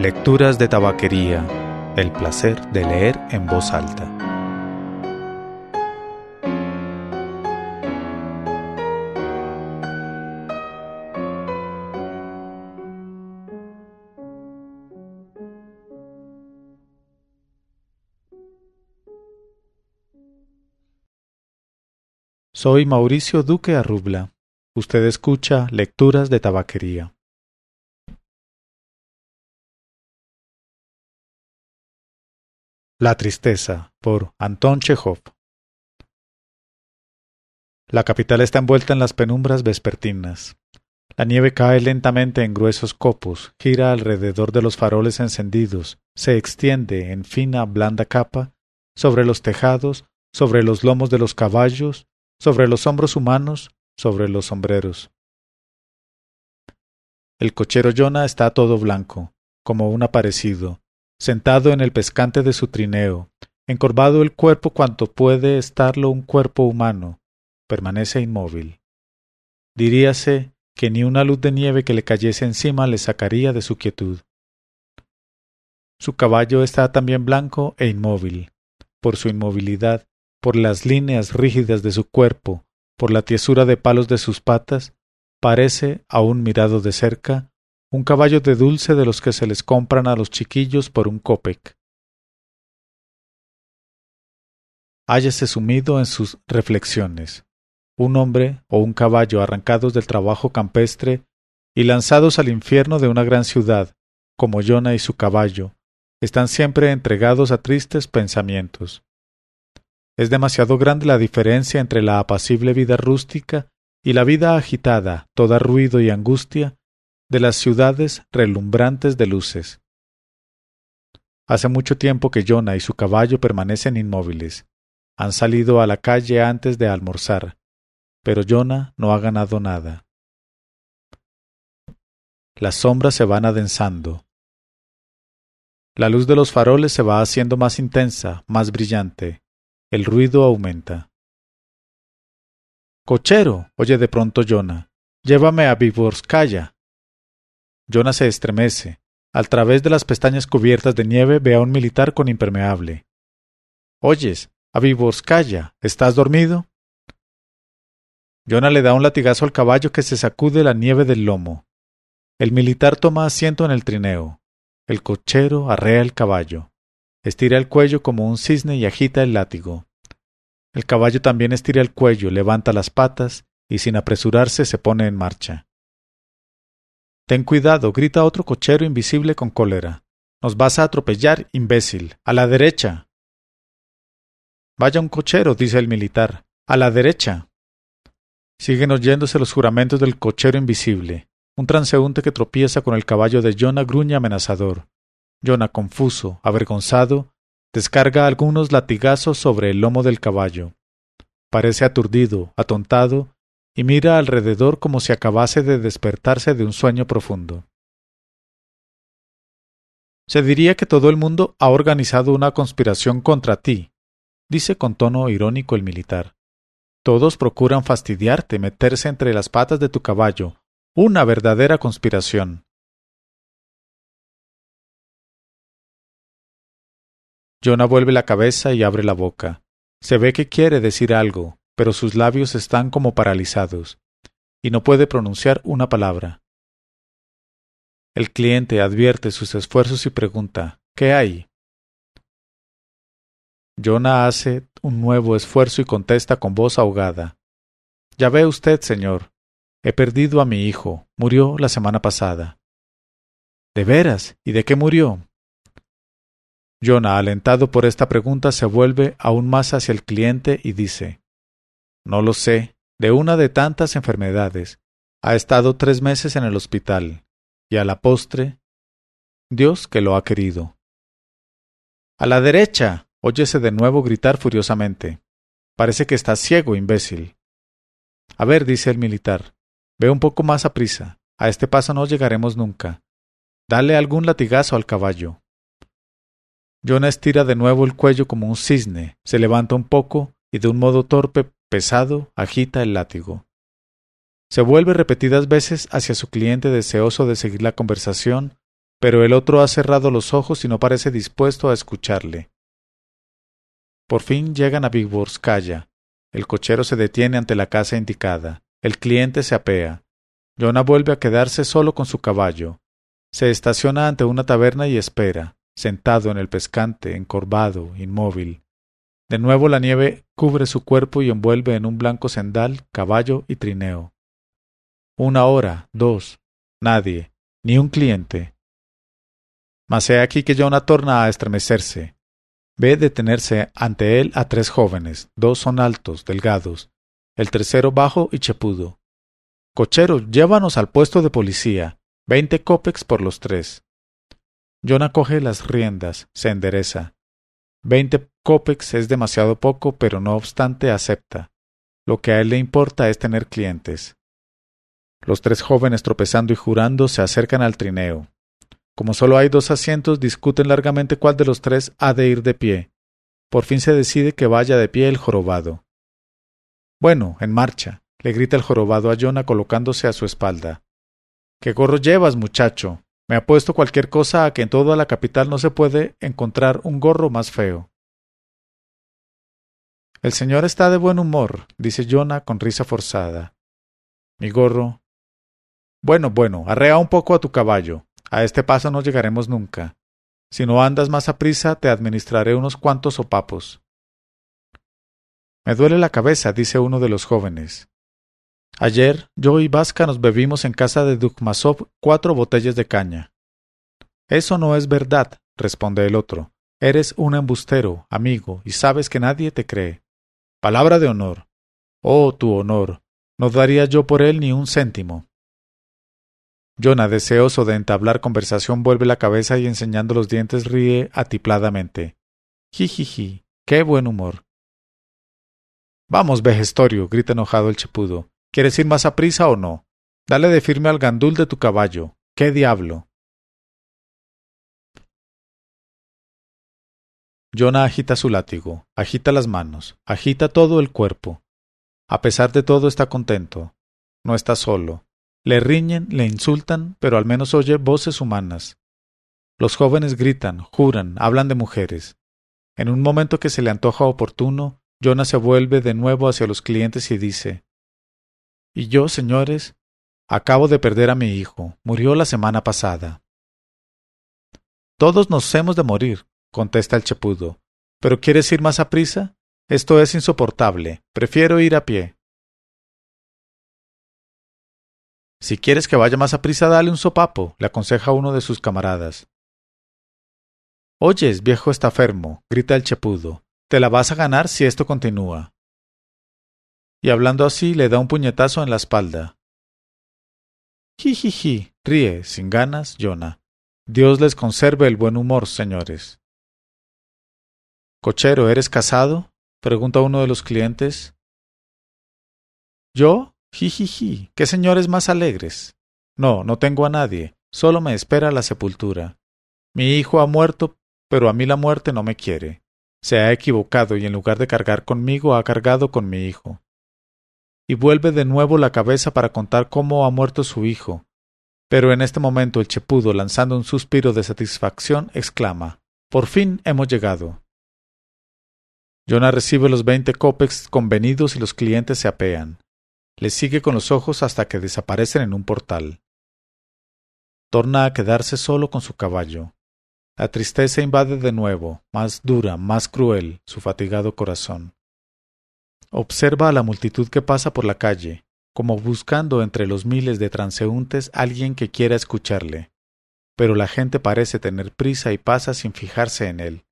Lecturas de Tabaquería. El placer de leer en voz alta. Soy Mauricio Duque Arrubla. Usted escucha Lecturas de Tabaquería. La tristeza por Anton Chekhov La capital está envuelta en las penumbras vespertinas. La nieve cae lentamente en gruesos copos, gira alrededor de los faroles encendidos, se extiende en fina, blanda capa sobre los tejados, sobre los lomos de los caballos, sobre los hombros humanos, sobre los sombreros. El cochero Jonah está todo blanco, como un aparecido, sentado en el pescante de su trineo, encorvado el cuerpo cuanto puede estarlo un cuerpo humano, permanece inmóvil. Diríase que ni una luz de nieve que le cayese encima le sacaría de su quietud. Su caballo está también blanco e inmóvil. Por su inmovilidad, por las líneas rígidas de su cuerpo, por la tiesura de palos de sus patas, parece, aun mirado de cerca, un caballo de dulce de los que se les compran a los chiquillos por un copec. Hállase sumido en sus reflexiones. Un hombre o un caballo arrancados del trabajo campestre y lanzados al infierno de una gran ciudad, como Jonah y su caballo, están siempre entregados a tristes pensamientos. Es demasiado grande la diferencia entre la apacible vida rústica y la vida agitada, toda ruido y angustia, de las ciudades relumbrantes de luces. Hace mucho tiempo que Jonah y su caballo permanecen inmóviles. Han salido a la calle antes de almorzar, pero Jonah no ha ganado nada. Las sombras se van adensando. La luz de los faroles se va haciendo más intensa, más brillante. El ruido aumenta. Cochero, oye de pronto Jonah, llévame a Viborskaya. Jonah se estremece. Al través de las pestañas cubiertas de nieve ve a un militar con impermeable. Oyes, Avivorskaya, ¿estás dormido? Jonah le da un latigazo al caballo que se sacude la nieve del lomo. El militar toma asiento en el trineo. El cochero arrea el caballo. Estira el cuello como un cisne y agita el látigo. El caballo también estira el cuello, levanta las patas y sin apresurarse se pone en marcha. Ten cuidado, grita otro cochero invisible con cólera. Nos vas a atropellar, imbécil. A la derecha. Vaya un cochero, dice el militar. A la derecha. Siguen oyéndose los juramentos del cochero invisible. Un transeúnte que tropieza con el caballo de Jonah gruñe amenazador. Jonah, confuso, avergonzado, descarga algunos latigazos sobre el lomo del caballo. Parece aturdido, atontado, y mira alrededor como si acabase de despertarse de un sueño profundo. Se diría que todo el mundo ha organizado una conspiración contra ti, dice con tono irónico el militar. Todos procuran fastidiarte, meterse entre las patas de tu caballo. Una verdadera conspiración. Jonah vuelve la cabeza y abre la boca. Se ve que quiere decir algo, pero sus labios están como paralizados, y no puede pronunciar una palabra. El cliente advierte sus esfuerzos y pregunta ¿Qué hay? Jonah hace un nuevo esfuerzo y contesta con voz ahogada Ya ve usted, señor, he perdido a mi hijo, murió la semana pasada. ¿De veras? ¿Y de qué murió? Jonah, alentado por esta pregunta, se vuelve aún más hacia el cliente y dice no lo sé, de una de tantas enfermedades. Ha estado tres meses en el hospital, y a la postre, Dios que lo ha querido. A la derecha. óyese de nuevo gritar furiosamente. Parece que estás ciego, imbécil. A ver, dice el militar, ve un poco más a prisa. A este paso no llegaremos nunca. Dale algún latigazo al caballo. Jonah estira de nuevo el cuello como un cisne, se levanta un poco y de un modo torpe pesado, agita el látigo. Se vuelve repetidas veces hacia su cliente deseoso de seguir la conversación, pero el otro ha cerrado los ojos y no parece dispuesto a escucharle. Por fin llegan a Vigborskaya. El cochero se detiene ante la casa indicada. El cliente se apea. Jonah vuelve a quedarse solo con su caballo. Se estaciona ante una taberna y espera, sentado en el pescante, encorvado, inmóvil. De nuevo la nieve cubre su cuerpo y envuelve en un blanco sendal, caballo y trineo. Una hora, dos, nadie, ni un cliente. Mas he aquí que Jonah torna a estremecerse. Ve detenerse ante él a tres jóvenes, dos son altos, delgados, el tercero bajo y chepudo. Cochero, llévanos al puesto de policía, veinte copex por los tres. Jonah coge las riendas, se endereza. Veinte copex es demasiado poco, pero no obstante acepta. Lo que a él le importa es tener clientes. Los tres jóvenes tropezando y jurando se acercan al trineo. Como solo hay dos asientos, discuten largamente cuál de los tres ha de ir de pie. Por fin se decide que vaya de pie el jorobado. Bueno, en marcha, le grita el jorobado a Jonah colocándose a su espalda. ¿Qué gorro llevas, muchacho? Me apuesto cualquier cosa a que en toda la capital no se puede encontrar un gorro más feo. El señor está de buen humor, dice Jonah con risa forzada. Mi gorro. Bueno, bueno, arrea un poco a tu caballo. A este paso no llegaremos nunca. Si no andas más a prisa, te administraré unos cuantos sopapos. Me duele la cabeza, dice uno de los jóvenes. Ayer yo y Vasca nos bebimos en casa de Dukmasov cuatro botellas de caña. Eso no es verdad, responde el otro. Eres un embustero, amigo, y sabes que nadie te cree. Palabra de honor. Oh, tu honor. No daría yo por él ni un céntimo. Jonah, deseoso de entablar conversación, vuelve la cabeza y enseñando los dientes ríe atipladamente. Jijiji, qué buen humor. Vamos, vejestorio, grita enojado el chepudo. ¿Quieres ir más a prisa o no? Dale de firme al gandul de tu caballo. ¡Qué diablo! Jonah agita su látigo, agita las manos, agita todo el cuerpo. A pesar de todo está contento. No está solo. Le riñen, le insultan, pero al menos oye voces humanas. Los jóvenes gritan, juran, hablan de mujeres. En un momento que se le antoja oportuno, Jonah se vuelve de nuevo hacia los clientes y dice Y yo, señores, acabo de perder a mi hijo. Murió la semana pasada. Todos nos hemos de morir, contesta el chepudo. ¿Pero quieres ir más a prisa? Esto es insoportable. Prefiero ir a pie. Si quieres que vaya más a prisa, dale un sopapo, le aconseja uno de sus camaradas. Oyes, viejo estafermo, grita el chepudo, te la vas a ganar si esto continúa. Y hablando así, le da un puñetazo en la espalda. Jijiji, ríe, sin ganas, Jonah. Dios les conserve el buen humor, señores. Cochero, ¿eres casado? pregunta uno de los clientes. ¿Yo? Jijiji, qué señores más alegres. No, no tengo a nadie, solo me espera la sepultura. Mi hijo ha muerto, pero a mí la muerte no me quiere. Se ha equivocado y en lugar de cargar conmigo ha cargado con mi hijo. Y vuelve de nuevo la cabeza para contar cómo ha muerto su hijo. Pero en este momento el chepudo, lanzando un suspiro de satisfacción, exclama Por fin hemos llegado. Jonah recibe los veinte copex convenidos y los clientes se apean. Le sigue con los ojos hasta que desaparecen en un portal. Torna a quedarse solo con su caballo. La tristeza invade de nuevo, más dura, más cruel, su fatigado corazón. Observa a la multitud que pasa por la calle, como buscando entre los miles de transeúntes alguien que quiera escucharle. Pero la gente parece tener prisa y pasa sin fijarse en él.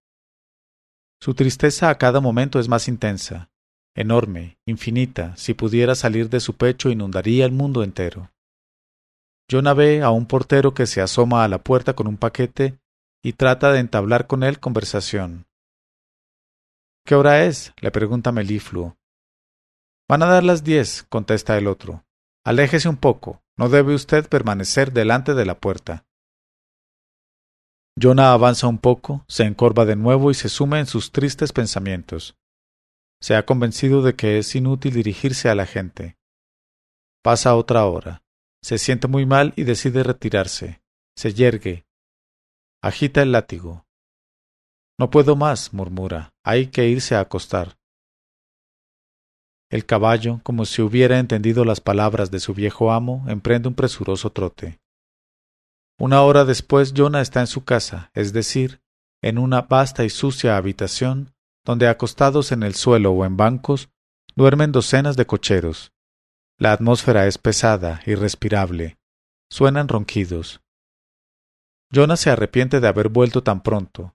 Su tristeza a cada momento es más intensa, enorme, infinita, si pudiera salir de su pecho inundaría el mundo entero. Jonah ve a un portero que se asoma a la puerta con un paquete y trata de entablar con él conversación. ¿Qué hora es? le pregunta Melifluo. Van a dar las diez, contesta el otro. Aléjese un poco, no debe usted permanecer delante de la puerta. Jonah avanza un poco, se encorva de nuevo y se sume en sus tristes pensamientos. Se ha convencido de que es inútil dirigirse a la gente. Pasa otra hora. Se siente muy mal y decide retirarse. Se yergue. agita el látigo. No puedo más, murmura, hay que irse a acostar. El caballo, como si hubiera entendido las palabras de su viejo amo, emprende un presuroso trote. Una hora después Jonah está en su casa, es decir, en una vasta y sucia habitación, donde acostados en el suelo o en bancos, duermen docenas de cocheros. La atmósfera es pesada, irrespirable. Suenan ronquidos. Jonah se arrepiente de haber vuelto tan pronto.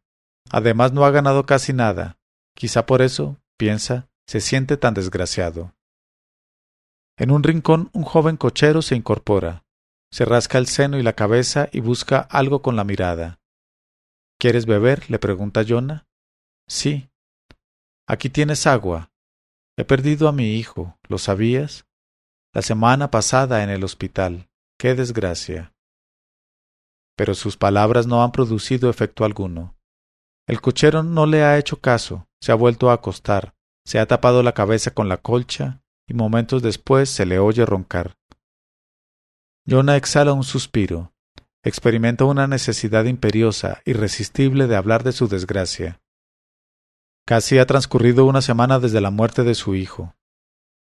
Además no ha ganado casi nada. Quizá por eso, piensa, se siente tan desgraciado. En un rincón un joven cochero se incorpora, se rasca el seno y la cabeza y busca algo con la mirada. ¿Quieres beber? le pregunta Jonah. Sí. Aquí tienes agua. He perdido a mi hijo, ¿lo sabías? La semana pasada en el hospital. Qué desgracia. Pero sus palabras no han producido efecto alguno. El cochero no le ha hecho caso, se ha vuelto a acostar, se ha tapado la cabeza con la colcha y momentos después se le oye roncar. Jonah exhala un suspiro. Experimenta una necesidad imperiosa, irresistible de hablar de su desgracia. Casi ha transcurrido una semana desde la muerte de su hijo,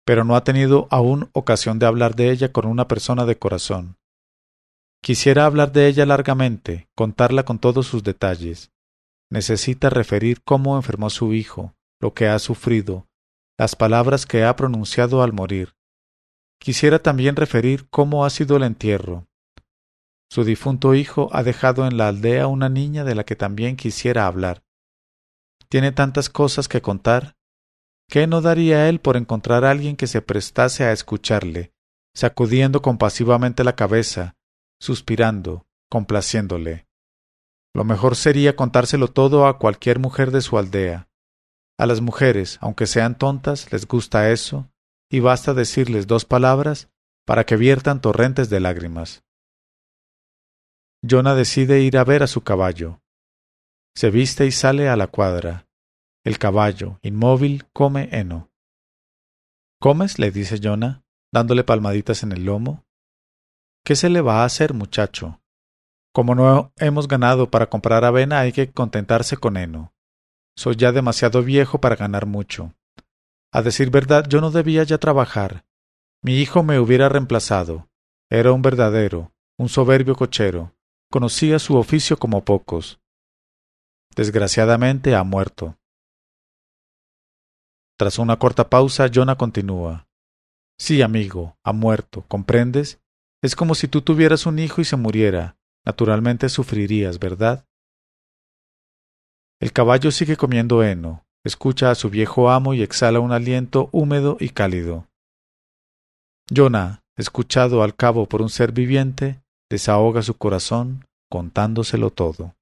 pero no ha tenido aún ocasión de hablar de ella con una persona de corazón. Quisiera hablar de ella largamente, contarla con todos sus detalles. Necesita referir cómo enfermó su hijo, lo que ha sufrido, las palabras que ha pronunciado al morir. Quisiera también referir cómo ha sido el entierro. Su difunto hijo ha dejado en la aldea una niña de la que también quisiera hablar. Tiene tantas cosas que contar. ¿Qué no daría él por encontrar a alguien que se prestase a escucharle, sacudiendo compasivamente la cabeza, suspirando, complaciéndole? Lo mejor sería contárselo todo a cualquier mujer de su aldea. A las mujeres, aunque sean tontas, les gusta eso, y basta decirles dos palabras para que viertan torrentes de lágrimas. Jonah decide ir a ver a su caballo. Se viste y sale a la cuadra. El caballo, inmóvil, come heno. ¿Comes? le dice Jonah, dándole palmaditas en el lomo. ¿Qué se le va a hacer, muchacho? Como no hemos ganado para comprar avena, hay que contentarse con heno. Soy ya demasiado viejo para ganar mucho. A decir verdad, yo no debía ya trabajar. Mi hijo me hubiera reemplazado. Era un verdadero, un soberbio cochero. Conocía su oficio como pocos. Desgraciadamente ha muerto. Tras una corta pausa, Jonah continúa. Sí, amigo, ha muerto, ¿comprendes? Es como si tú tuvieras un hijo y se muriera. Naturalmente sufrirías, ¿verdad? El caballo sigue comiendo heno, escucha a su viejo amo y exhala un aliento húmedo y cálido. Jonah, escuchado al cabo por un ser viviente, desahoga su corazón contándoselo todo.